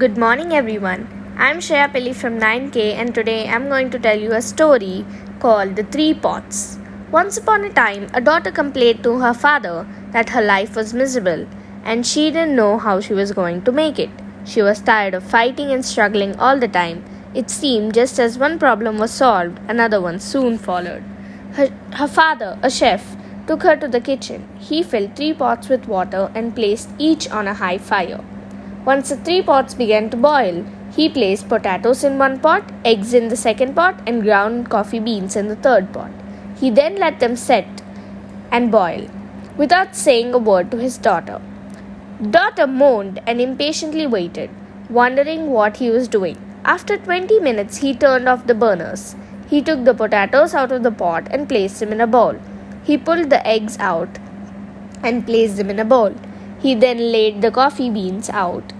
Good morning, everyone. I'm Shreya from 9K, and today I'm going to tell you a story called The Three Pots. Once upon a time, a daughter complained to her father that her life was miserable and she didn't know how she was going to make it. She was tired of fighting and struggling all the time. It seemed just as one problem was solved, another one soon followed. Her, her father, a chef, took her to the kitchen. He filled three pots with water and placed each on a high fire. Once the three pots began to boil, he placed potatoes in one pot, eggs in the second pot, and ground coffee beans in the third pot. He then let them set and boil, without saying a word to his daughter. Daughter moaned and impatiently waited, wondering what he was doing. After 20 minutes, he turned off the burners. He took the potatoes out of the pot and placed them in a bowl. He pulled the eggs out and placed them in a bowl. He then laid the coffee beans out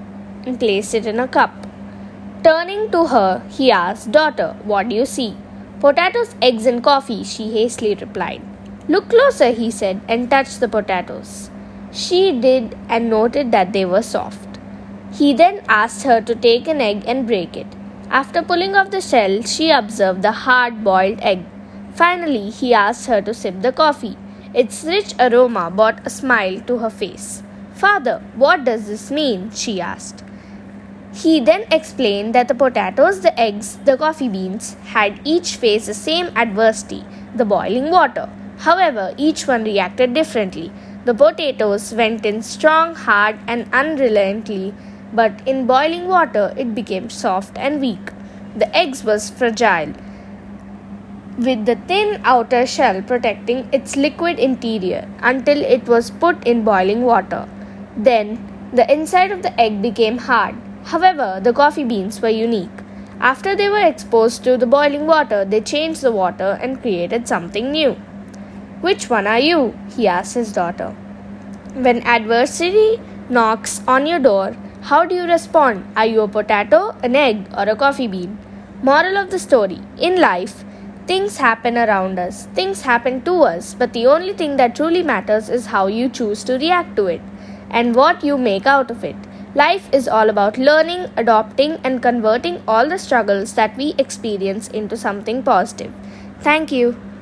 and placed it in a cup. Turning to her, he asked, Daughter, what do you see? Potatoes, eggs, and coffee, she hastily replied. Look closer, he said, and touched the potatoes. She did and noted that they were soft. He then asked her to take an egg and break it. After pulling off the shell, she observed the hard boiled egg. Finally, he asked her to sip the coffee. Its rich aroma brought a smile to her face. Father, what does this mean? she asked. He then explained that the potatoes, the eggs, the coffee beans had each faced the same adversity, the boiling water. However, each one reacted differently. The potatoes went in strong, hard, and unrelentingly, but in boiling water it became soft and weak. The eggs was fragile, with the thin outer shell protecting its liquid interior until it was put in boiling water. Then the inside of the egg became hard. However, the coffee beans were unique. After they were exposed to the boiling water, they changed the water and created something new. Which one are you? he asked his daughter. When adversity knocks on your door, how do you respond? Are you a potato, an egg, or a coffee bean? Moral of the story In life, things happen around us, things happen to us, but the only thing that truly matters is how you choose to react to it and what you make out of it. Life is all about learning, adopting, and converting all the struggles that we experience into something positive. Thank you.